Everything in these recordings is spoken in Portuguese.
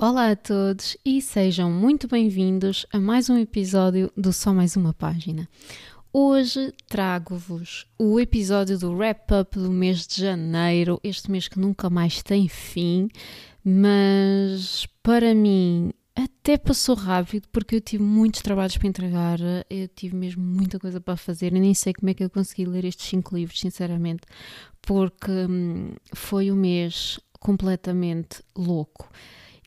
Olá a todos e sejam muito bem-vindos a mais um episódio do Só Mais Uma Página. Hoje trago-vos o episódio do wrap-up do mês de janeiro, este mês que nunca mais tem fim, mas para mim até passou rápido porque eu tive muitos trabalhos para entregar, eu tive mesmo muita coisa para fazer e nem sei como é que eu consegui ler estes cinco livros, sinceramente, porque hum, foi um mês completamente louco.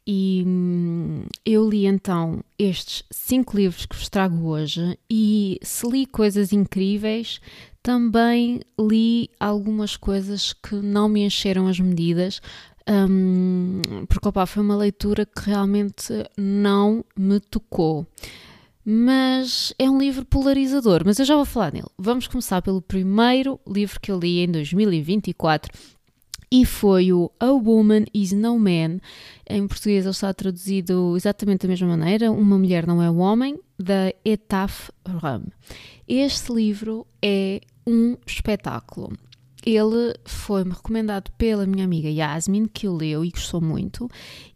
E hum, eu li então estes cinco livros que vos trago hoje, e se li coisas incríveis, também li algumas coisas que não me encheram as medidas, um, porque opa, foi uma leitura que realmente não me tocou. Mas é um livro polarizador, mas eu já vou falar nele. Vamos começar pelo primeiro livro que eu li em 2024 e foi o A Woman is No Man. Em português ele está traduzido exatamente da mesma maneira, Uma Mulher Não É um Homem, da Etaf Ram. Este livro é um espetáculo. Ele foi-me recomendado pela minha amiga Yasmin, que o leu e gostou muito,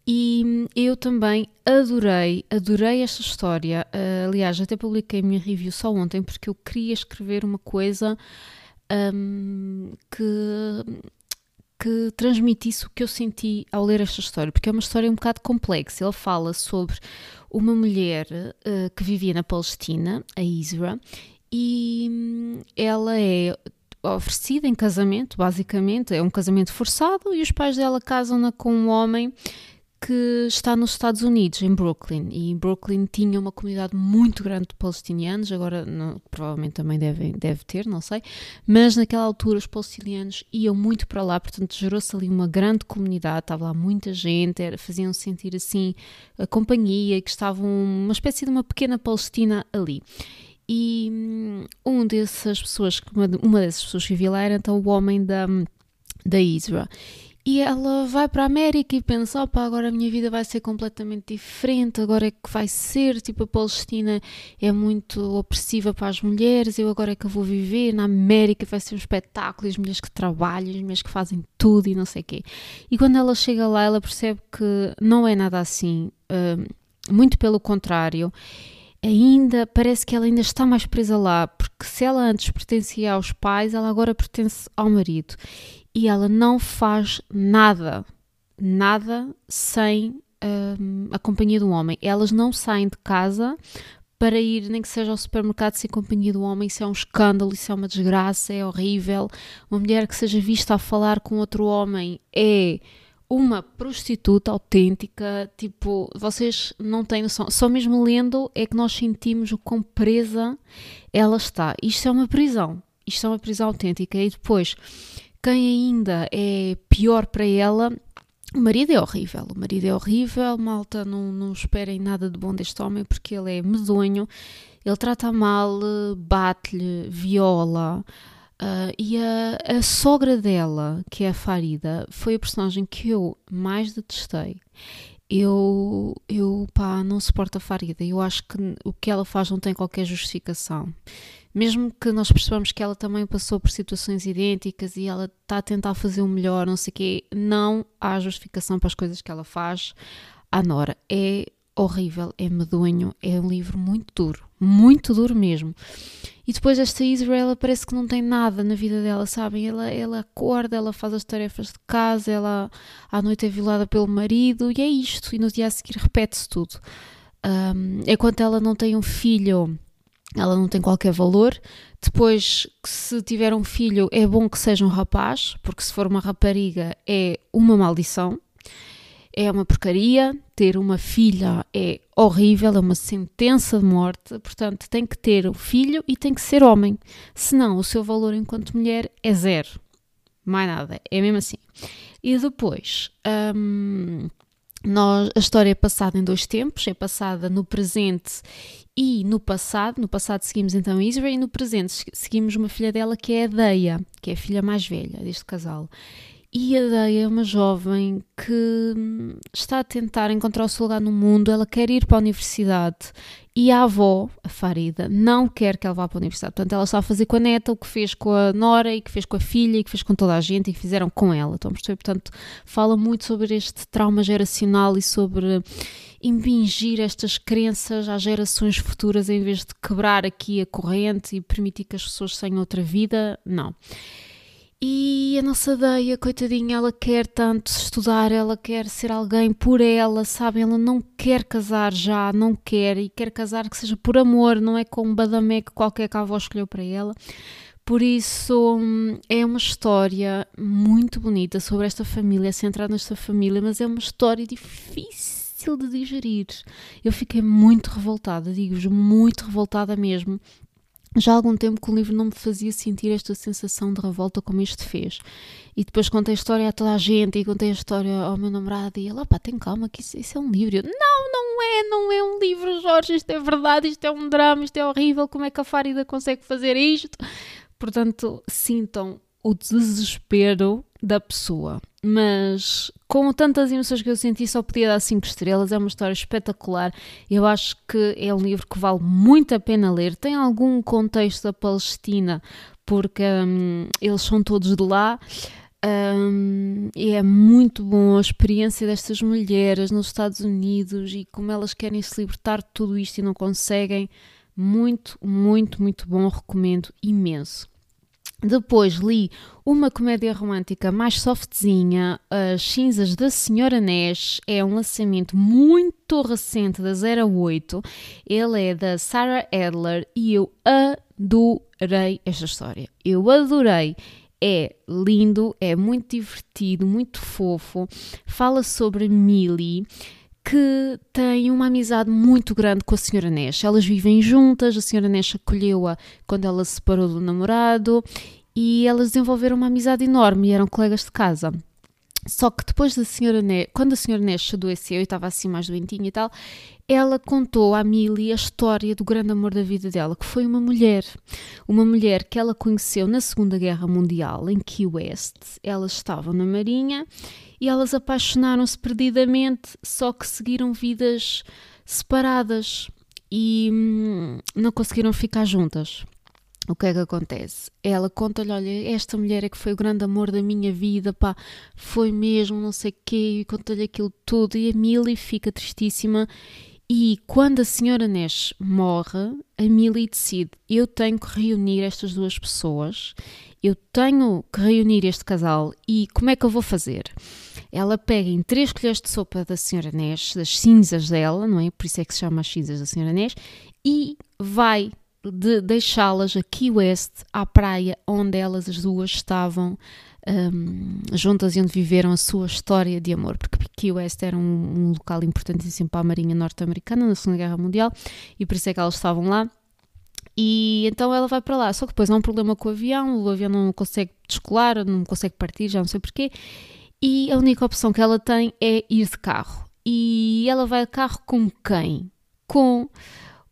e eu também adorei, adorei esta história. Uh, aliás, até publiquei a minha review só ontem porque eu queria escrever uma coisa um, que que transmitisse o que eu senti ao ler esta história, porque é uma história um bocado complexa. Ele fala sobre uma mulher uh, que vivia na Palestina, a Isra, e ela é oferecida em casamento, basicamente, é um casamento forçado, e os pais dela casam-na com um homem que está nos Estados Unidos, em Brooklyn, e Brooklyn tinha uma comunidade muito grande de palestinianos, agora não, provavelmente também deve, deve ter, não sei, mas naquela altura os palestinianos iam muito para lá, portanto gerou-se ali uma grande comunidade, estava lá muita gente, faziam sentir assim a companhia, que estavam uma espécie de uma pequena Palestina ali. E hum, um dessas pessoas, uma, dessas pessoas que vivia lá era então o homem da, da Isra. E ela vai para a América e pensa: opa, agora a minha vida vai ser completamente diferente, agora é que vai ser. Tipo, a Palestina é muito opressiva para as mulheres, eu agora é que eu vou viver na América, vai ser um espetáculo, as mulheres que trabalham, as mulheres que fazem tudo e não sei o quê. E quando ela chega lá, ela percebe que não é nada assim, uh, muito pelo contrário ainda parece que ela ainda está mais presa lá, porque se ela antes pertencia aos pais, ela agora pertence ao marido e ela não faz nada, nada sem um, a companhia do homem. Elas não saem de casa para ir, nem que seja ao supermercado sem companhia do homem, isso é um escândalo, isso é uma desgraça, é horrível. Uma mulher que seja vista a falar com outro homem é uma prostituta autêntica, tipo, vocês não têm noção, só mesmo lendo é que nós sentimos o quão presa ela está. Isto é uma prisão, isto é uma prisão autêntica. E depois, quem ainda é pior para ela, o marido é horrível. O marido é horrível, malta, não, não esperem nada de bom deste homem porque ele é medonho, ele trata mal, bate-lhe, viola. Uh, e a, a, sogra dela, que é a Farida, foi a personagem que eu mais detestei. Eu, eu pá, não suporto a Farida. Eu acho que o que ela faz não tem qualquer justificação mesmo que nós percebamos que ela também passou por situações idênticas e ela está a tentar fazer o melhor, não sei o quê, não há justificação para as coisas que ela faz à Nora. É horrível, é medonho, é um livro muito duro, muito duro mesmo. E depois esta Israel parece que não tem nada na vida dela, sabem? Ela, ela acorda, ela faz as tarefas de casa, ela à noite é violada pelo marido e é isto. E no dia a seguir repete-se tudo. Um, é quando ela não tem um filho ela não tem qualquer valor. Depois, se tiver um filho, é bom que seja um rapaz, porque se for uma rapariga é uma maldição, é uma porcaria. Ter uma filha é horrível, é uma sentença de morte. Portanto, tem que ter um filho e tem que ser homem. Senão, o seu valor enquanto mulher é zero. Mais nada, é mesmo assim. E depois, hum, nós, a história é passada em dois tempos, é passada no presente e no passado, no passado seguimos então Israel e no presente seguimos uma filha dela que é a Deia, que é a filha mais velha deste casal. E a Deia é uma jovem que hum, está a tentar encontrar o seu lugar no mundo, ela quer ir para a universidade e a avó, a Farida, não quer que ela vá para a universidade. Portanto, ela está a fazer com a neta o que fez com a Nora e que fez com a filha e que fez com toda a gente e que fizeram com ela. Estão a perceber? Portanto, fala muito sobre este trauma geracional e sobre impingir estas crenças às gerações futuras em vez de quebrar aqui a corrente e permitir que as pessoas tenham outra vida. Não. E a nossa Deia, coitadinha, ela quer tanto estudar, ela quer ser alguém por ela, sabe? Ela não quer casar já, não quer, e quer casar que seja por amor, não é com um badameque qualquer que a avó escolheu para ela. Por isso, hum, é uma história muito bonita sobre esta família, centrada nesta família, mas é uma história difícil de digerir. Eu fiquei muito revoltada, digo-vos, muito revoltada mesmo já há algum tempo que o livro não me fazia sentir esta sensação de revolta como este fez. E depois contei a história a toda a gente e contei a história ao meu namorado e ele, pá, tem calma que isso, isso é um livro. Eu, não, não é, não é um livro, Jorge, isto é verdade, isto é um drama, isto é horrível, como é que a Farida consegue fazer isto? Portanto, sintam o desespero da pessoa. Mas com tantas emoções que eu senti, só podia dar 5 estrelas. É uma história espetacular. Eu acho que é um livro que vale muito a pena ler. Tem algum contexto da Palestina, porque hum, eles são todos de lá. Um, e é muito bom a experiência destas mulheres nos Estados Unidos e como elas querem se libertar de tudo isto e não conseguem. Muito, muito, muito bom. Recomendo imenso. Depois li uma comédia romântica mais softzinha, As Cinzas da Senhora Nash. É um lançamento muito recente da 08. Ele é da Sarah Adler e eu adorei esta história. Eu adorei. É lindo, é muito divertido, muito fofo. Fala sobre Millie que tem uma amizade muito grande com a senhora Nash. Elas vivem juntas, a senhora Nash acolheu-a quando ela se separou do namorado e elas desenvolveram uma amizade enorme e eram colegas de casa. Só que depois da senhora Nash, quando a senhora Nash adoeceu e estava assim mais doentinha e tal, ela contou à Millie a história do grande amor da vida dela, que foi uma mulher. Uma mulher que ela conheceu na Segunda Guerra Mundial, em Key West. Elas estavam na Marinha e elas apaixonaram-se perdidamente, só que seguiram vidas separadas e hum, não conseguiram ficar juntas. O que é que acontece? Ela conta-lhe: olha, esta mulher é que foi o grande amor da minha vida, pá, foi mesmo, não sei o quê, e conta-lhe aquilo tudo. E a Millie fica tristíssima e quando a senhora Nash morre, a Millie decide: eu tenho que reunir estas duas pessoas, eu tenho que reunir este casal e como é que eu vou fazer? Ela pega em três colheres de sopa da senhora Nash, das cinzas dela, não é? Por isso é que se chama as cinzas da senhora Nash, e vai de deixá-las aqui West, à praia onde elas as duas estavam um, juntas e onde viveram a sua história de amor, porque Key West era um, um local importantíssimo para a Marinha Norte-Americana na Segunda Guerra Mundial e por isso é que elas estavam lá. E então ela vai para lá, só que depois há um problema com o avião, o avião não consegue descolar, não consegue partir, já não sei porquê, e a única opção que ela tem é ir de carro. E ela vai de carro com quem? Com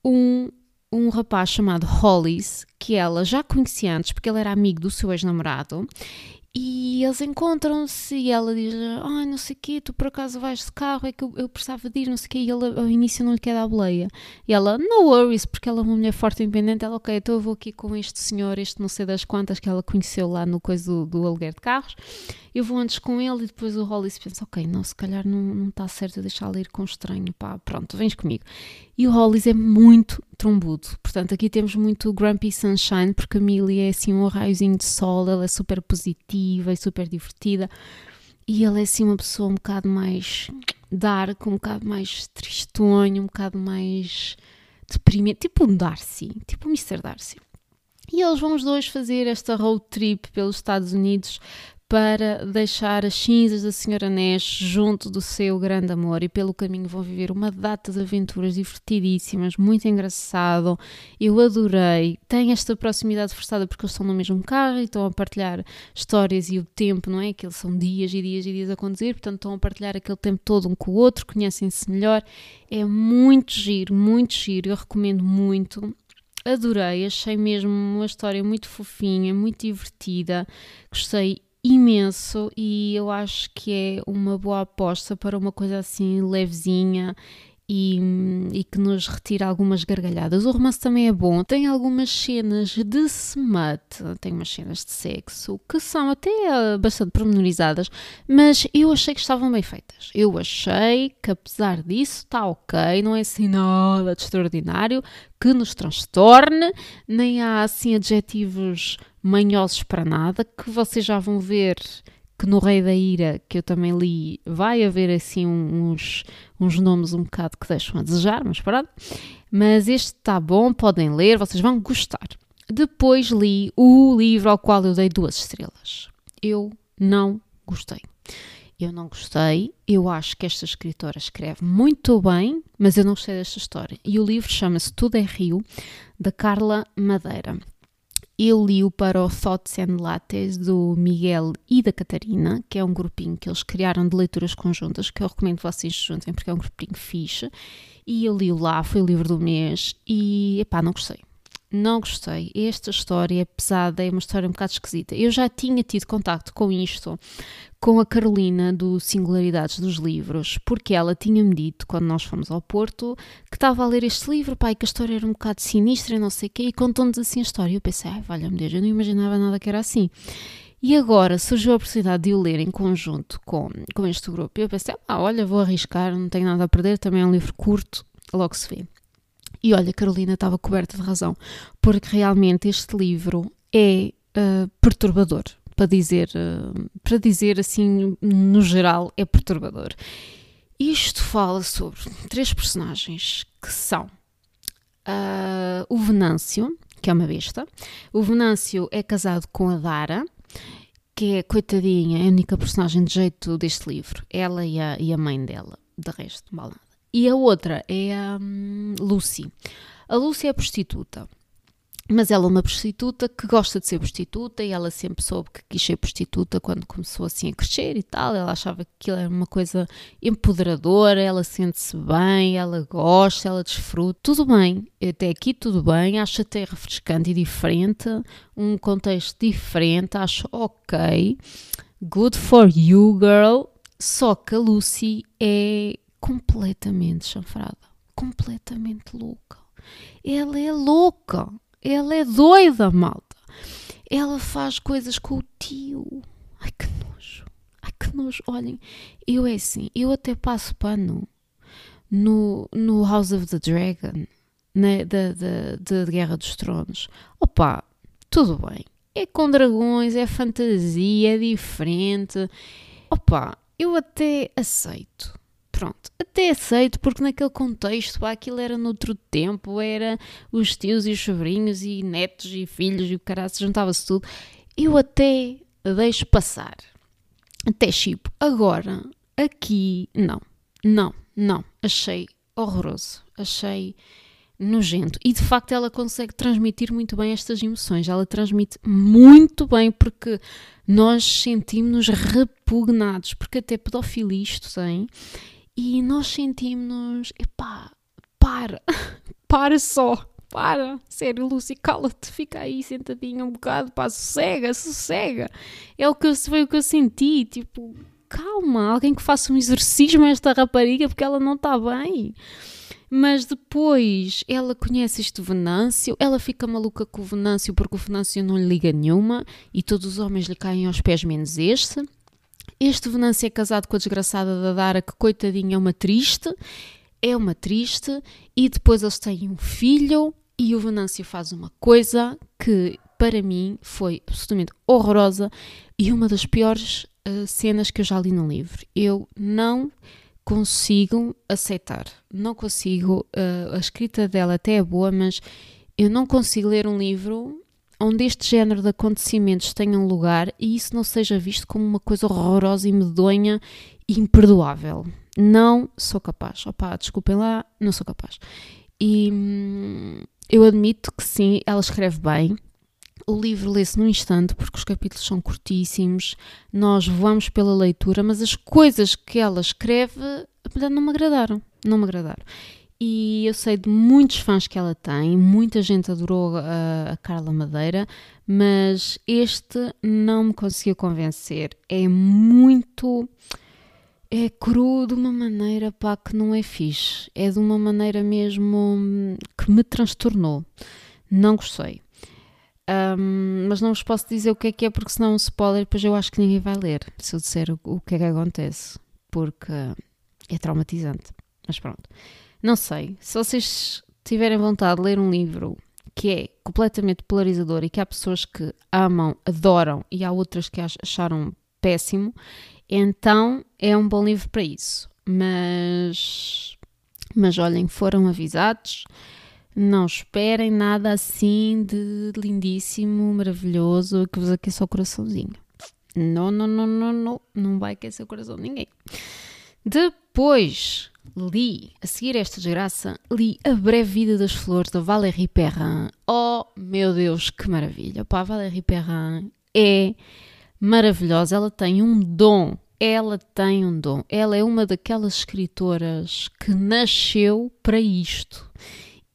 um um rapaz chamado Hollis, que ela já conhecia antes, porque ele era amigo do seu ex-namorado, e eles encontram-se e ela diz: Ai, não sei o quê, tu por acaso vais de carro, é que eu, eu precisava de ir, não sei o quê. E ele ao início não lhe quer dar boleia. E ela: No worries, porque ela é uma mulher forte e independente. Ela: Ok, então eu vou aqui com este senhor, este não sei das quantas que ela conheceu lá no coisa do, do aluguer de carros. Eu vou antes com ele e depois o Hollis pensa: Ok, não, se calhar não está certo eu deixá-la ir com um estranho. Pá, pronto, vens comigo. E o Hollis é muito trombudo. Portanto, aqui temos muito Grumpy Sunshine, porque a Millie é assim um raiozinho de sol, ela é super positiva e super divertida. E ele é assim uma pessoa um bocado mais dark, um bocado mais tristonho, um bocado mais deprimente, tipo um Darcy, tipo um Mr. Darcy. E eles vão os dois fazer esta road trip pelos Estados Unidos para deixar as cinzas da Senhora Nash junto do seu grande amor e pelo caminho vão viver uma data de aventuras divertidíssimas, muito engraçado. Eu adorei. Tem esta proximidade forçada porque eles estão no mesmo carro e estão a partilhar histórias e o tempo, não é? Que eles são dias e dias e dias a conduzir, portanto estão a partilhar aquele tempo todo um com o outro, conhecem-se melhor. É muito giro, muito giro. Eu recomendo muito adorei, achei mesmo uma história muito fofinha, muito divertida, gostei imenso e eu acho que é uma boa aposta para uma coisa assim levezinha e, e, que nos retira algumas gargalhadas. O romance também é bom, tem algumas cenas de smut, tem umas cenas de sexo que são até uh, bastante pormenorizadas, mas eu achei que estavam bem feitas. Eu achei que apesar disso está ok, não é assim nada de extraordinário que nos transtorne, nem há assim adjetivos manhosos para nada, que vocês já vão ver que no Rei da Ira, que eu também li, vai haver assim uns, uns nomes um bocado que deixam a desejar, mas pronto. Mas este está bom, podem ler, vocês vão gostar. Depois li o livro ao qual eu dei duas estrelas. Eu não gostei. Eu não gostei, eu acho que esta escritora escreve muito bem, mas eu não gostei desta história. E o livro chama-se Tudo é Rio, da Carla Madeira. Eu li-o para o Thoughts and Lattes do Miguel e da Catarina, que é um grupinho que eles criaram de leituras conjuntas, que eu recomendo vocês juntem porque é um grupinho fixe. E eu li-o lá, foi o livro do mês e, epá, não gostei não gostei. Esta história é pesada, é uma história um bocado esquisita. Eu já tinha tido contacto com isto, com a Carolina do Singularidades dos Livros, porque ela tinha-me dito, quando nós fomos ao Porto, que estava a ler este livro, pai, que a história era um bocado sinistra e não sei o quê, e contou-nos assim a história. Eu pensei, ai, valha-me Deus, eu não imaginava nada que era assim. E agora surgiu a oportunidade de o ler em conjunto com, com este grupo. E eu pensei, ah, olha, vou arriscar, não tenho nada a perder, também é um livro curto, logo se vê. E olha, Carolina estava coberta de razão, porque realmente este livro é uh, perturbador, para dizer, uh, para dizer assim, no geral, é perturbador. Isto fala sobre três personagens que são uh, o Venâncio, que é uma besta. O Venâncio é casado com a Dara, que é, coitadinha, é a única personagem de jeito deste livro. Ela e a, e a mãe dela. De resto, mal nada. E a outra é a um, Lucy. A Lucy é prostituta. Mas ela é uma prostituta que gosta de ser prostituta e ela sempre soube que quis ser prostituta quando começou assim a crescer e tal. Ela achava que aquilo era uma coisa empoderadora, ela sente-se bem, ela gosta, ela desfruta. Tudo bem, até aqui tudo bem, acho até refrescante e diferente, um contexto diferente, acho ok. Good for you, girl. Só que a Lucy é completamente chanfrada, completamente louca. Ela é louca, ela é doida, malta. Ela faz coisas com o tio. Ai que nojo, ai que nojo. Olhem, eu é assim, eu até passo pano no, no House of the Dragon, né, da, da, da Guerra dos Tronos. Opa, tudo bem. É com dragões, é fantasia, é diferente. Opa, eu até aceito pronto, até aceito, porque naquele contexto, aquilo era noutro tempo, era os tios e os sobrinhos e netos e filhos e o caralho, juntava-se tudo. Eu até deixo passar, até chipo. Agora, aqui, não, não, não, achei horroroso, achei nojento. E de facto ela consegue transmitir muito bem estas emoções. Ela transmite muito bem porque nós sentimos-nos repugnados, porque até pedofilia isto tem. E nós sentimos-nos, epá, para, para só, para, sério, Lucy, cala-te, fica aí sentadinha um bocado, pá, sossega, sossega. É o que eu, foi o que eu senti, tipo, calma, alguém que faça um exorcismo a esta rapariga porque ela não está bem. Mas depois ela conhece este Venâncio, ela fica maluca com o Venâncio porque o Venâncio não lhe liga nenhuma e todos os homens lhe caem aos pés menos este. Este Venâncio é casado com a desgraçada da Dara, que coitadinha é uma triste, é uma triste, e depois eles têm um filho, e o Venâncio faz uma coisa que para mim foi absolutamente horrorosa e uma das piores uh, cenas que eu já li no livro. Eu não consigo aceitar, não consigo. Uh, a escrita dela até é boa, mas eu não consigo ler um livro onde este género de acontecimentos tenham lugar e isso não seja visto como uma coisa horrorosa e medonha e imperdoável. Não sou capaz. Opa, desculpem lá, não sou capaz. E hum, eu admito que sim, ela escreve bem. O livro lê-se num instante porque os capítulos são curtíssimos, nós voamos pela leitura, mas as coisas que ela escreve não me agradaram. Não me agradaram. E eu sei de muitos fãs que ela tem, muita gente adorou a, a Carla Madeira, mas este não me conseguiu convencer. É muito. É cru de uma maneira pá, que não é fixe. É de uma maneira mesmo que me transtornou. Não gostei. Um, mas não vos posso dizer o que é que é, porque senão é um spoiler, depois eu acho que ninguém vai ler se eu disser o, o que é que acontece, porque é traumatizante. Mas pronto. Não sei. Se vocês tiverem vontade de ler um livro que é completamente polarizador e que há pessoas que amam, adoram e há outras que acharam péssimo, então é um bom livro para isso. Mas, mas olhem, foram avisados. Não esperem nada assim de lindíssimo, maravilhoso, que vos aqueça o coraçãozinho. Não, não, não, não, não, não vai aquecer o coração de ninguém. Depois, li, a seguir esta desgraça, li A Breve Vida das Flores, da Valérie Perrin. Oh, meu Deus, que maravilha! Pá, a Valérie Perrin é maravilhosa, ela tem um dom, ela tem um dom. Ela é uma daquelas escritoras que nasceu para isto.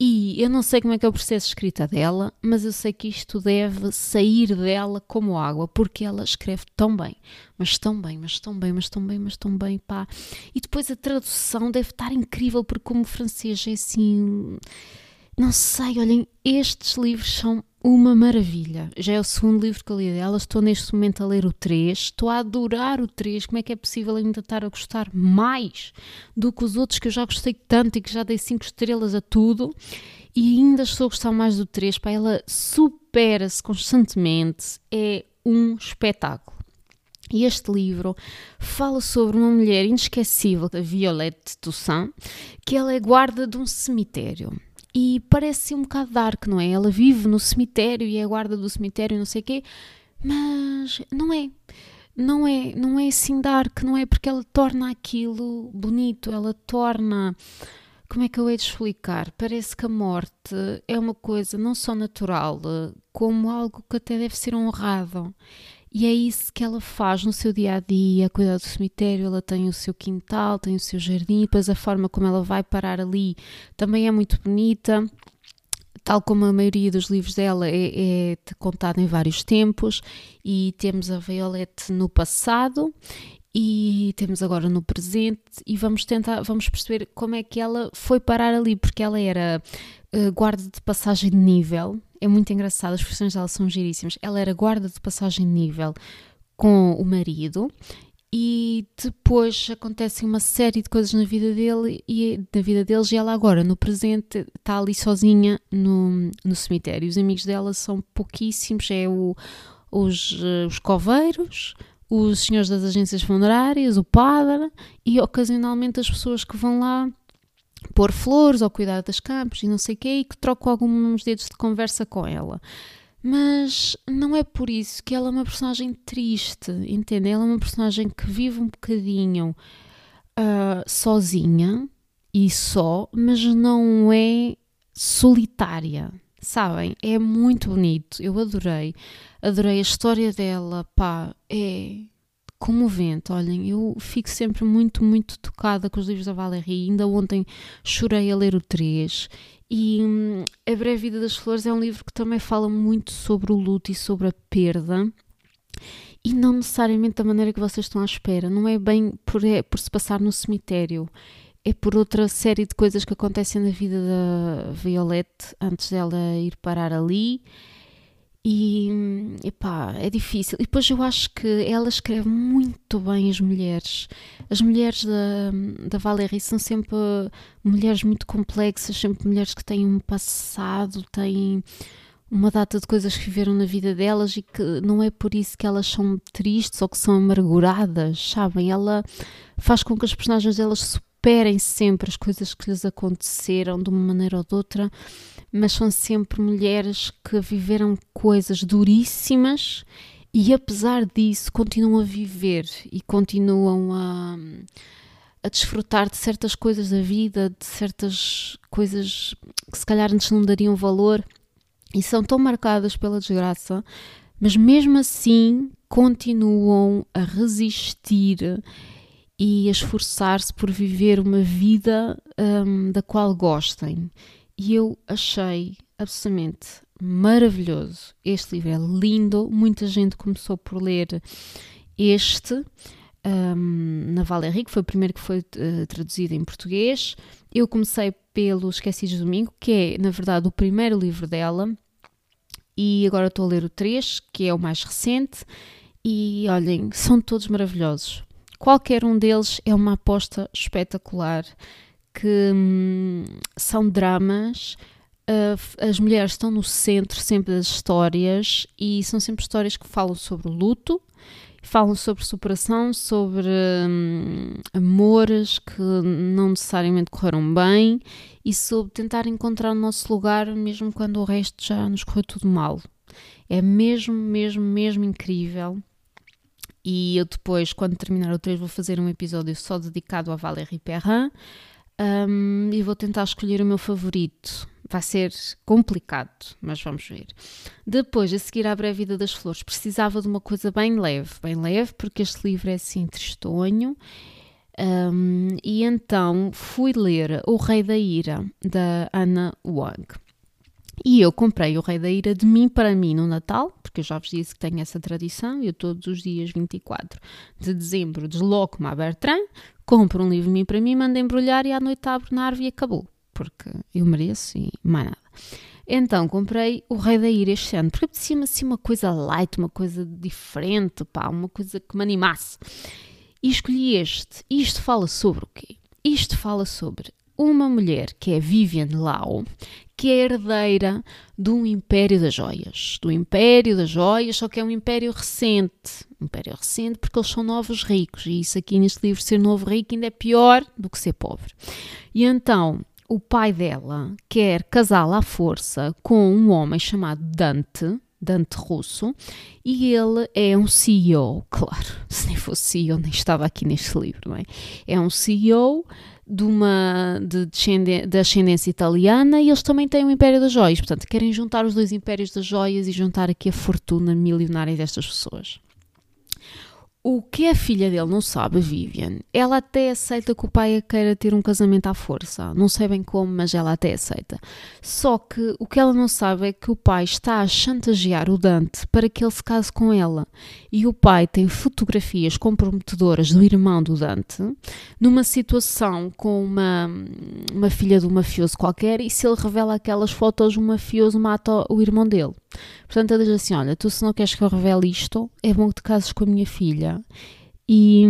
E eu não sei como é que é o processo de escrita dela, mas eu sei que isto deve sair dela como água, porque ela escreve tão bem, mas tão bem, mas tão bem, mas tão bem, mas tão bem, pá. E depois a tradução deve estar incrível, porque como francês é assim. Não sei, olhem, estes livros são uma maravilha. Já é o segundo livro que eu li dela, estou neste momento a ler o 3, estou a adorar o 3. Como é que é possível ainda estar a gostar mais do que os outros que eu já gostei tanto e que já dei 5 estrelas a tudo? E ainda estou a gostar mais do 3, para ela supera-se constantemente, é um espetáculo. E este livro fala sobre uma mulher inesquecível, a Violette Toussaint, que ela é guarda de um cemitério e parece um bocado dark, não é? Ela vive no cemitério e é guarda do cemitério, não sei o quê, mas não é. Não é, não é assim dark, não é porque ela torna aquilo bonito, ela torna como é que eu hei de explicar? Parece que a morte é uma coisa não só natural, como algo que até deve ser honrado. E é isso que ela faz no seu dia a dia, cuidar do cemitério. Ela tem o seu quintal, tem o seu jardim, depois a forma como ela vai parar ali também é muito bonita. Tal como a maioria dos livros dela é, é contada em vários tempos, e temos a Violette no passado e temos agora no presente e vamos tentar vamos perceber como é que ela foi parar ali porque ela era uh, guarda de passagem de nível é muito engraçado, as profissões dela são giríssimas. Ela era guarda de passagem de nível com o marido e depois acontecem uma série de coisas na vida dele e na vida deles e ela agora no presente está ali sozinha no, no cemitério. Os amigos dela são pouquíssimos, é o, os, eh, os coveiros, os senhores das agências funerárias, o padre e ocasionalmente as pessoas que vão lá pôr flores ou cuidar das campos e não sei o quê, e que troco alguns dedos de conversa com ela. Mas não é por isso que ela é uma personagem triste, entende? Ela é uma personagem que vive um bocadinho uh, sozinha e só, mas não é solitária, sabem? É muito bonito, eu adorei. Adorei a história dela, pá, é comovente. Olhem, eu fico sempre muito, muito tocada com os livros da Valérie. Ainda ontem chorei a ler o 3. E hum, A Breve Vida das Flores é um livro que também fala muito sobre o luto e sobre a perda. E não necessariamente da maneira que vocês estão à espera. Não é bem por, é, por se passar no cemitério. É por outra série de coisas que acontecem na vida da Violette antes dela ir parar ali e epá, é difícil. E depois eu acho que ela escreve muito bem as mulheres. As mulheres da, da Valérie são sempre mulheres muito complexas, sempre mulheres que têm um passado, têm uma data de coisas que viveram na vida delas e que não é por isso que elas são tristes ou que são amarguradas, sabem? Ela faz com que as personagens delas superem sempre as coisas que lhes aconteceram de uma maneira ou de outra mas são sempre mulheres que viveram coisas duríssimas e apesar disso continuam a viver e continuam a, a desfrutar de certas coisas da vida, de certas coisas que se calhar antes não dariam valor e são tão marcadas pela desgraça, mas mesmo assim continuam a resistir e a esforçar-se por viver uma vida um, da qual gostem. E eu achei absolutamente maravilhoso. Este livro é lindo, muita gente começou por ler este. Um, na Valérie, que foi o primeiro que foi uh, traduzido em português. Eu comecei pelo Esquecidos Domingo, que é, na verdade, o primeiro livro dela, e agora estou a ler o 3, que é o mais recente, e olhem, são todos maravilhosos. Qualquer um deles é uma aposta espetacular, que hum, são dramas, uh, as mulheres estão no centro sempre das histórias e são sempre histórias que falam sobre luto, falam sobre superação, sobre hum, amores que não necessariamente correram bem e sobre tentar encontrar o nosso lugar mesmo quando o resto já nos correu tudo mal. É mesmo, mesmo, mesmo incrível. E eu depois, quando terminar o 3, vou fazer um episódio só dedicado a Valérie Perrin um, e vou tentar escolher o meu favorito. Vai ser complicado, mas vamos ver. Depois, a seguir à Breve Vida das Flores, precisava de uma coisa bem leve, bem leve, porque este livro é assim tristonho. Um, e então fui ler O Rei da Ira, da Anna Wang. E eu comprei o Rei da Ira de mim para mim no Natal, porque eu já vos disse que tenho essa tradição. Eu todos os dias 24 de dezembro desloco-me a Bertrand, compro um livro de mim para mim, mando embrulhar e à noite abro na árvore e acabou. Porque eu mereço e mais nada. Então comprei o Rei da Ira este ano, porque apetecia-me assim uma coisa light, uma coisa diferente, pá, uma coisa que me animasse. E escolhi este. Isto fala sobre o quê? Isto fala sobre uma mulher que é Vivian Lau, que é herdeira do Império das Joias. Do Império das Joias, só que é um império recente. Um império recente porque eles são novos ricos. E isso aqui neste livro, ser novo rico, ainda é pior do que ser pobre. E então, o pai dela quer casá-la à força com um homem chamado Dante, Dante Russo, e ele é um CEO, claro, se nem fosse CEO nem estava aqui neste livro, não é? É um CEO de uma de, de ascendência italiana e eles também têm o Império das Joias, portanto querem juntar os dois Impérios das Joias e juntar aqui a fortuna milionária destas pessoas. O que a filha dele não sabe, Vivian, ela até aceita que o pai queira ter um casamento à força. Não sei bem como, mas ela até aceita. Só que o que ela não sabe é que o pai está a chantagear o Dante para que ele se case com ela. E o pai tem fotografias comprometedoras do irmão do Dante numa situação com uma, uma filha do mafioso qualquer e se ele revela aquelas fotos, o mafioso mata o irmão dele. Portanto, ela diz assim: Olha, tu se não queres que eu revele isto, é bom que te cases com a minha filha e,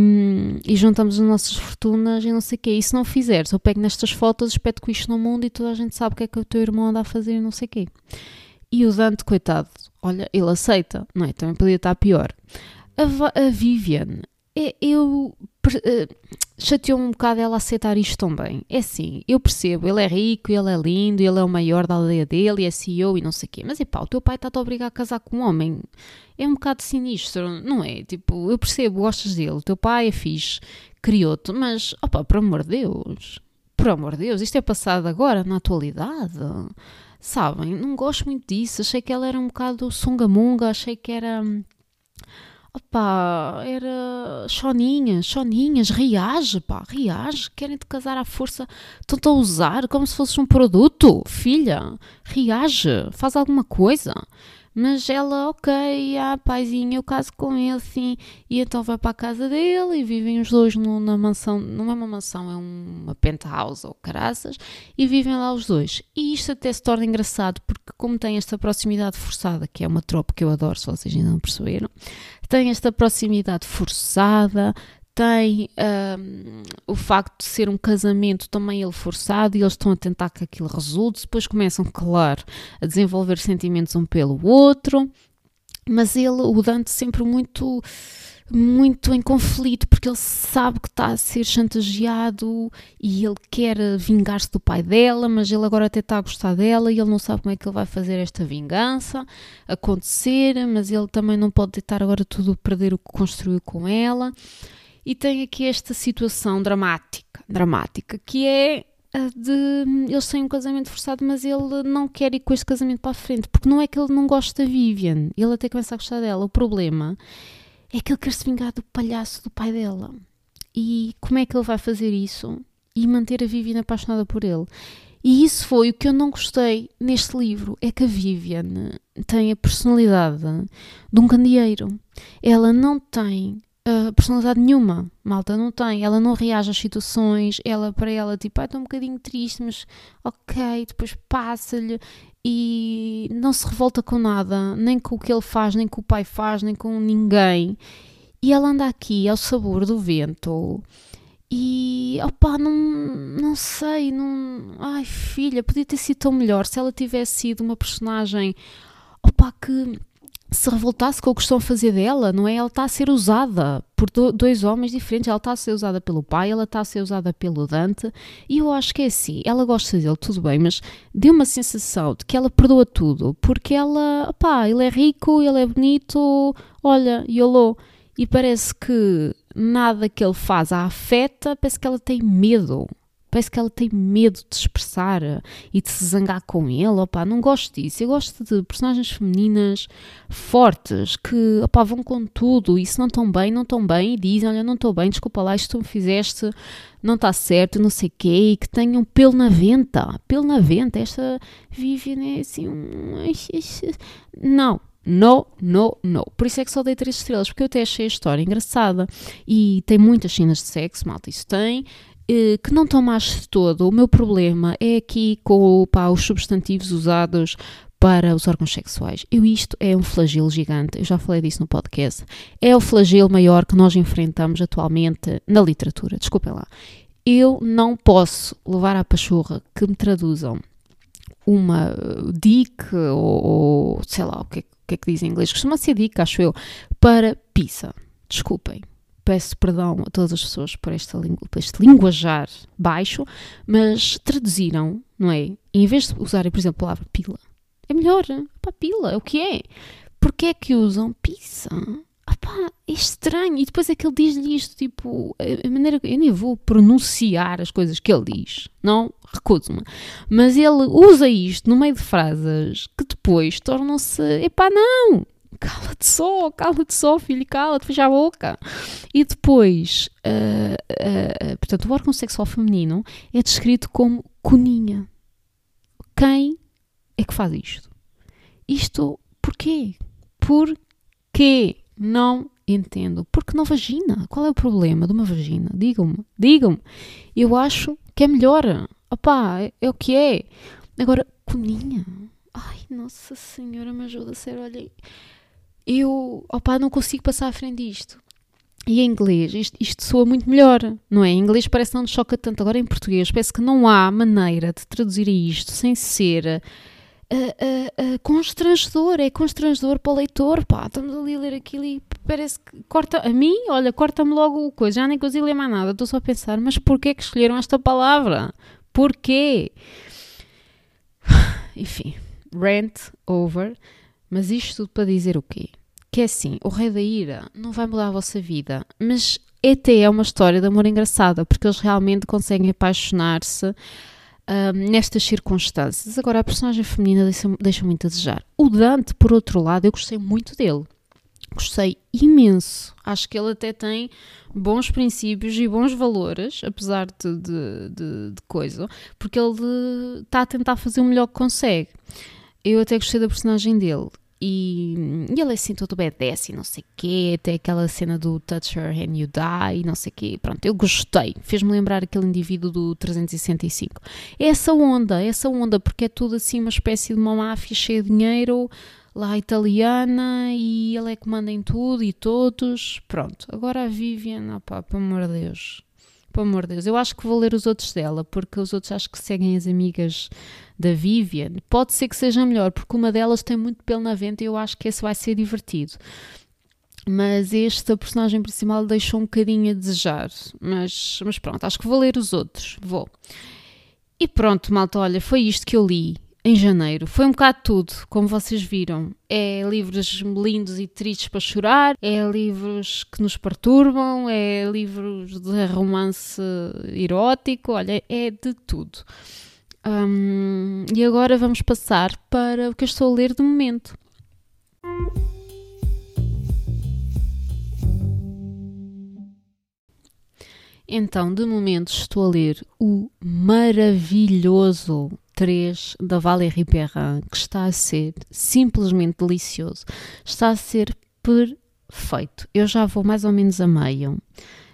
e juntamos as nossas fortunas e não sei o quê. E se não fizeres, eu pego nestas fotos, espeto com isto no mundo e toda a gente sabe o que é que o teu irmão anda a fazer e não sei o quê. E o Dante, coitado, olha, ele aceita, não é? Também podia estar pior. A, a Vivian, eu. Uh, chateou-me um bocado ela aceitar isto também. É assim, eu percebo, ele é rico, ele é lindo, ele é o maior da aldeia dele, é CEO e não sei o quê. Mas, epá, o teu pai está-te a obrigar a casar com um homem. É um bocado sinistro, não é? Tipo, eu percebo, gostas dele, o teu pai é fixe, criou-te, mas, opá, por amor de Deus, por amor de Deus, isto é passado agora, na atualidade. Sabem, não gosto muito disso. Achei que ela era um bocado sungamunga, achei que era Opá, era choninhas, choninhas, reage, pá, reage, querem-te casar à força, estão-te a usar como se fosse um produto, filha, reage, faz alguma coisa. Mas ela, ok, ah, paizinho, eu caso com ele, sim. E então vai para a casa dele e vivem os dois na mansão. Não é uma mansão, é uma penthouse ou caraças. E vivem lá os dois. E isto até se torna engraçado porque, como tem esta proximidade forçada, que é uma tropa que eu adoro, se vocês ainda não perceberam, tem esta proximidade forçada, tem um, o facto de ser um casamento também ele forçado e eles estão a tentar que aquilo resulte, depois começam, claro, a desenvolver sentimentos um pelo outro, mas ele, o Dante, sempre muito muito em conflito porque ele sabe que está a ser chantageado e ele quer vingar-se do pai dela, mas ele agora até está a gostar dela e ele não sabe como é que ele vai fazer esta vingança acontecer, mas ele também não pode deitar agora tudo perder o que construiu com ela. E tem aqui esta situação dramática, dramática, que é de eles têm um casamento forçado, mas ele não quer ir com este casamento para a frente, porque não é que ele não gosta da Vivian, ele até começa a gostar dela. O problema é que ele quer se vingar do palhaço do pai dela. e como é que ele vai fazer isso e manter a Vivian apaixonada por ele. E isso foi o que eu não gostei neste livro, é que a Vivian tem a personalidade de um candeeiro. Ela não tem uh, personalidade nenhuma, malta, não tem. Ela não reage às situações, ela para ela, tipo, ah, estou um bocadinho triste, mas ok, depois passa-lhe e não se revolta com nada, nem com o que ele faz, nem com o pai faz, nem com ninguém. E ela anda aqui ao sabor do vento. E opá, não, não sei, não. Ai filha, podia ter sido tão melhor se ela tivesse sido uma personagem opá, que se revoltasse com o que estão a fazer dela, não é? Ela está a ser usada por do, dois homens diferentes. Ela está a ser usada pelo pai, ela está a ser usada pelo Dante. E eu acho que é assim. Ela gosta dele, tudo bem, mas deu uma sensação de que ela perdoa tudo. Porque ela, pá, ele é rico, ele é bonito, olha, YOLO. E parece que nada que ele faz a afeta, parece que ela tem medo. Parece que ela tem medo de expressar e de se zangar com ele. Opa, não gosto disso. Eu gosto de personagens femininas fortes que opa, vão com tudo e se não estão bem, não estão bem e dizem: Olha, não estou bem, desculpa lá, isto tu me fizeste, não está certo, não sei o quê. E que tenham pelo na venta. Pelo na venta. Esta Vivian é assim. Não, no, no, no. Por isso é que só dei 3 estrelas, porque eu até achei a história engraçada. E tem muitas cenas de sexo, malta, isso tem. Eh, que não de todo. O meu problema é aqui com pá, os substantivos usados para os órgãos sexuais. Eu isto é um flagelo gigante, eu já falei disso no podcast. É o flagelo maior que nós enfrentamos atualmente na literatura. Desculpem lá. Eu não posso levar à pachorra que me traduzam uma dick ou, ou sei lá o que, que é que diz em inglês. Costuma ser dick, acho eu, para pizza. Desculpem peço perdão a todas as pessoas por, esta, por este linguajar baixo, mas traduziram, não é? Em vez de usarem, por exemplo, a palavra pila, é melhor, pá, pila, é o que é? Porquê é que usam pizza? Ah pá, é estranho. E depois é que ele diz-lhe isto, tipo, a maneira eu nem vou pronunciar as coisas que ele diz, não recuso-me. Mas ele usa isto no meio de frases que depois tornam-se, epá, não, cala-te só, cala-te só, filho, cala-te, fecha a boca. E depois, uh, uh, portanto, o órgão sexual feminino é descrito como coninha. Quem é que faz isto? Isto, porquê? Porquê? Não entendo. Porque não vagina? Qual é o problema de uma vagina? Digam-me, digam-me. Eu acho que é melhor. Opá, é, é o que é. Agora, coninha. Ai, Nossa Senhora, me ajuda a ser, olha eu, opá, não consigo passar à frente disto. E em inglês, isto, isto soa muito melhor, não é? Em inglês parece que não nos choca tanto. Agora em português, parece que não há maneira de traduzir isto sem ser uh, uh, uh, constrangedor. É constrangedor para o leitor, pá. Estamos ali a ler aquilo e parece que corta. A mim, olha, corta-me logo o coisa. Já nem consigo ler mais nada. Estou só a pensar, mas porquê que escolheram esta palavra? Porquê? Enfim, rant over. Mas isto tudo para dizer o quê? Que é assim, o Rei da Ira não vai mudar a vossa vida, mas até é uma história de amor engraçada, porque eles realmente conseguem apaixonar-se um, nestas circunstâncias. Agora, a personagem feminina deixa, deixa muito a desejar. O Dante, por outro lado, eu gostei muito dele. Gostei imenso. Acho que ele até tem bons princípios e bons valores, apesar de, de, de, de coisa, porque ele está a tentar fazer o melhor que consegue. Eu até gostei da personagem dele. E, e ele é assim todo badass e não sei o quê, até aquela cena do Touch Her and You Die e não sei o quê. Pronto, eu gostei. Fez-me lembrar aquele indivíduo do 365. É essa onda, essa onda, porque é tudo assim uma espécie de uma máfia cheia de dinheiro, lá italiana, e ele é que manda em tudo e todos. Pronto, agora a Vivian, opá, pelo amor de Deus pelo amor de Deus. Eu acho que vou ler os outros dela, porque os outros acho que seguem as amigas da Vivian. Pode ser que seja melhor, porque uma delas tem muito pelo na venta e eu acho que esse vai ser divertido. Mas esta personagem principal deixou um bocadinho a desejar. Mas, mas pronto, acho que vou ler os outros. Vou. E pronto, malta, olha, foi isto que eu li em janeiro. Foi um bocado tudo, como vocês viram. É livros lindos e tristes para chorar, é livros que nos perturbam, é livros de romance erótico, olha, é de tudo. Um, e agora vamos passar para o que eu estou a ler de momento. Então, de momento, estou a ler o maravilhoso 3 da Valérie Perrin, que está a ser simplesmente delicioso. Está a ser perfeito. Eu já vou mais ou menos a meio.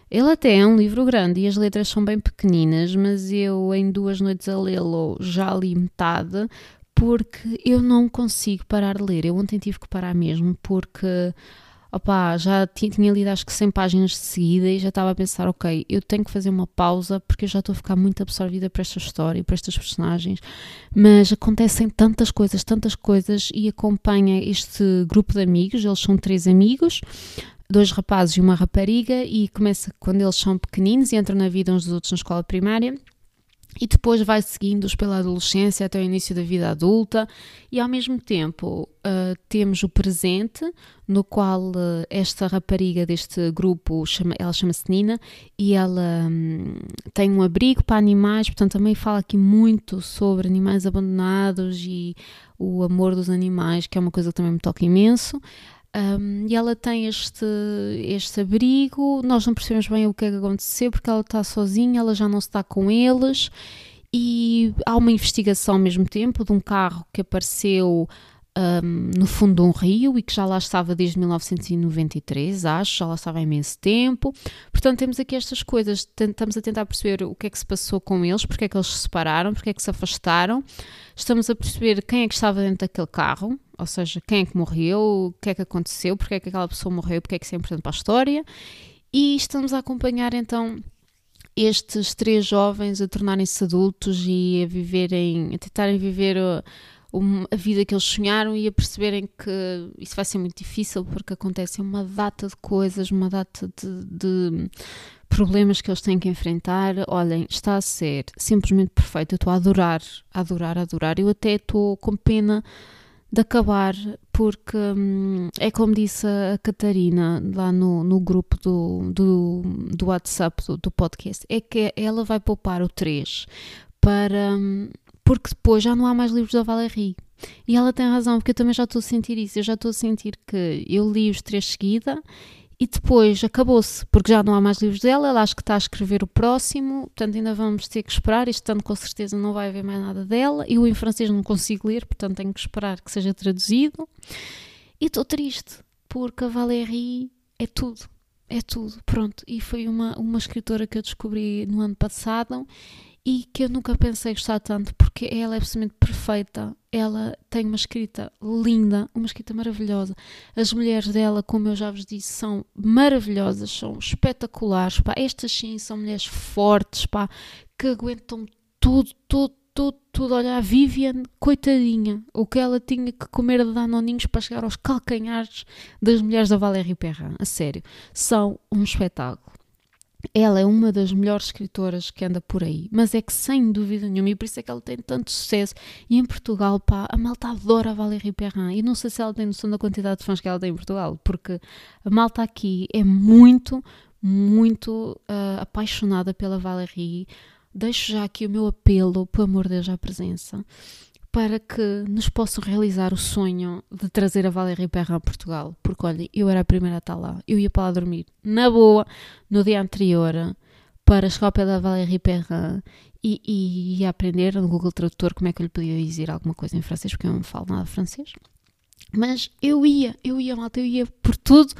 Ele até é um livro grande e as letras são bem pequeninas, mas eu em duas noites a lê-lo já li metade porque eu não consigo parar de ler. Eu ontem tive que parar mesmo porque opá, já tinha lido acho que 100 páginas de seguida e já estava a pensar, ok, eu tenho que fazer uma pausa porque eu já estou a ficar muito absorvida para esta história, para estas personagens, mas acontecem tantas coisas, tantas coisas e acompanha este grupo de amigos, eles são três amigos, dois rapazes e uma rapariga e começa quando eles são pequeninos e entram na vida uns dos outros na escola primária e depois vai seguindo-os pela adolescência até o início da vida adulta, e ao mesmo tempo uh, temos o presente, no qual uh, esta rapariga deste grupo, chama, ela chama-se Nina, e ela um, tem um abrigo para animais, portanto também fala aqui muito sobre animais abandonados e o amor dos animais, que é uma coisa que também me toca imenso. Um, e ela tem este, este abrigo, nós não percebemos bem o que é que aconteceu porque ela está sozinha, ela já não está com eles e há uma investigação ao mesmo tempo de um carro que apareceu um, no fundo de um rio e que já lá estava desde 1993, acho, já lá estava há imenso tempo. Portanto, temos aqui estas coisas, estamos a tentar perceber o que é que se passou com eles, porque é que eles se separaram, porque é que se afastaram. Estamos a perceber quem é que estava dentro daquele carro, ou seja, quem é que morreu, o que é que aconteceu, porque é que aquela pessoa morreu, porque é que isso é importante para a história. E estamos a acompanhar então estes três jovens a tornarem-se adultos e a viverem, a tentarem viver a, a, vida que eles sonharam e a perceberem que isso vai ser muito difícil porque acontecem uma data de coisas, uma data de, de problemas que eles têm que enfrentar. Olhem, está a ser simplesmente perfeito. Eu estou a adorar, a adorar, a adorar. Eu até estou com pena de acabar, porque hum, é como disse a Catarina lá no, no grupo do, do, do WhatsApp do, do, podcast, é que ela vai poupar o 3 para. Hum, porque depois já não há mais livros da Valérie. E ela tem razão, porque eu também já estou a sentir isso. Eu já estou a sentir que eu li os três seguida e depois acabou-se, porque já não há mais livros dela, ela acho que está a escrever o próximo, portanto ainda vamos ter que esperar, este ano com certeza não vai haver mais nada dela, eu em francês não consigo ler, portanto tenho que esperar que seja traduzido, e estou triste, porque a Valérie é tudo, é tudo, pronto, e foi uma, uma escritora que eu descobri no ano passado, e que eu nunca pensei gostar tanto porque ela é absolutamente perfeita. Ela tem uma escrita linda, uma escrita maravilhosa. As mulheres dela, como eu já vos disse, são maravilhosas, são espetaculares. Pá. Estas sim são mulheres fortes, pá, que aguentam tudo, tudo, tudo, tudo. Olha, a Vivian, coitadinha, o que ela tinha que comer de danoninhos para chegar aos calcanhares das mulheres da Valérie Perrin. A sério, são um espetáculo. Ela é uma das melhores escritoras que anda por aí, mas é que sem dúvida nenhuma, e por isso é que ela tem tanto sucesso. E em Portugal, pá, a malta adora a Valérie Perrin. E não sei se ela tem noção da quantidade de fãs que ela tem em Portugal, porque a malta aqui é muito, muito uh, apaixonada pela Valérie. Deixo já aqui o meu apelo, por amor de Deus, à presença para que nos possam realizar o sonho de trazer a Valéria Perra a Portugal. Porque, olha, eu era a primeira a estar lá. Eu ia para lá dormir, na boa, no dia anterior, para chegar ao pé da Valéria Perra e, e, e aprender no Google Tradutor como é que eu lhe podia dizer alguma coisa em francês, porque eu não falo nada francês. Mas eu ia, eu ia, malta, eu ia por tudo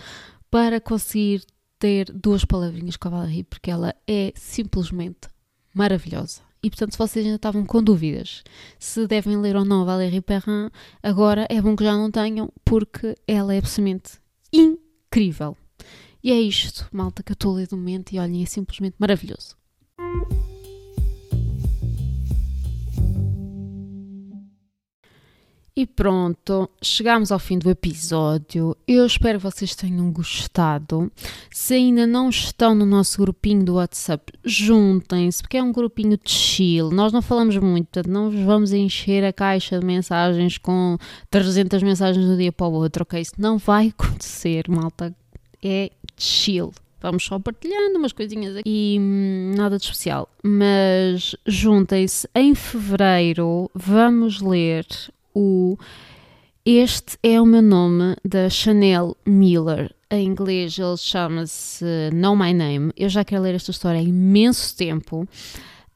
para conseguir ter duas palavrinhas com a Valéria, porque ela é simplesmente maravilhosa. E portanto, se vocês ainda estavam com dúvidas se devem ler ou não a Valérie Perrin, agora é bom que já não tenham, porque ela é absolutamente incrível. E é isto, malta, que eu estou a ler do momento e olhem, é simplesmente maravilhoso. E pronto, chegamos ao fim do episódio. Eu espero que vocês tenham gostado. Se ainda não estão no nosso grupinho do WhatsApp, juntem-se, porque é um grupinho de chill. Nós não falamos muito, portanto, não vamos encher a caixa de mensagens com 300 mensagens um dia para o outro, ok? Isso não vai acontecer, malta. É chill. Vamos só partilhando umas coisinhas aqui e hum, nada de especial. Mas juntem-se. Em fevereiro vamos ler o Este é o meu nome da Chanel Miller. em inglês ele chama-se Know My Name. Eu já quero ler esta história há imenso tempo.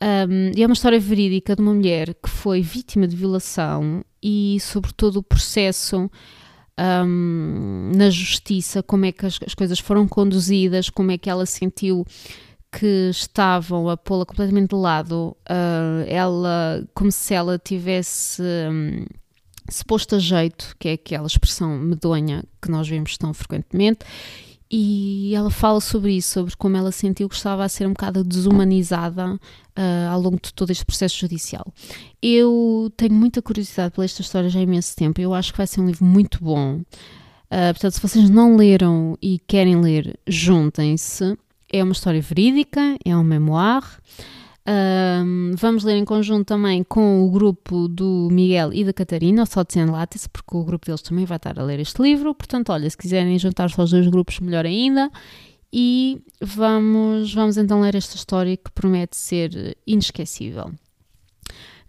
Um, é uma história verídica de uma mulher que foi vítima de violação e sobre todo o processo um, na justiça, como é que as, as, coisas foram conduzidas, como é que ela sentiu que estavam a pô-la completamente de lado, uh, ela, como se ela tivesse um, se posto a jeito, que é aquela expressão medonha que nós vemos tão frequentemente, e ela fala sobre isso, sobre como ela sentiu que estava a ser um bocado desumanizada uh, ao longo de todo este processo judicial. Eu tenho muita curiosidade por esta história já há imenso tempo, eu acho que vai ser um livro muito bom. Uh, portanto, se vocês não leram e querem ler, juntem-se. É uma história verídica, é um memoir. Um, vamos ler em conjunto também com o grupo do Miguel e da Catarina, o Sotzen Lattes, porque o grupo deles também vai estar a ler este livro. Portanto, olha, se quiserem juntar-se aos dois grupos, melhor ainda. E vamos, vamos então ler esta história que promete ser inesquecível.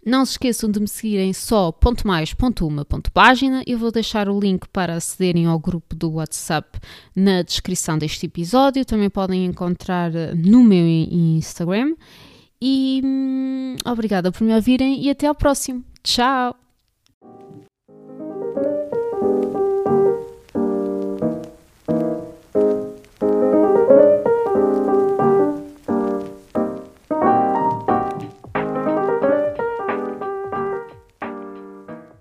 Não se esqueçam de me seguirem só ponto mais, ponto uma, ponto página. Eu vou deixar o link para acederem ao grupo do WhatsApp na descrição deste episódio. Também podem encontrar no meu Instagram. E hum, obrigada por me ouvirem e até ao próximo. Tchau!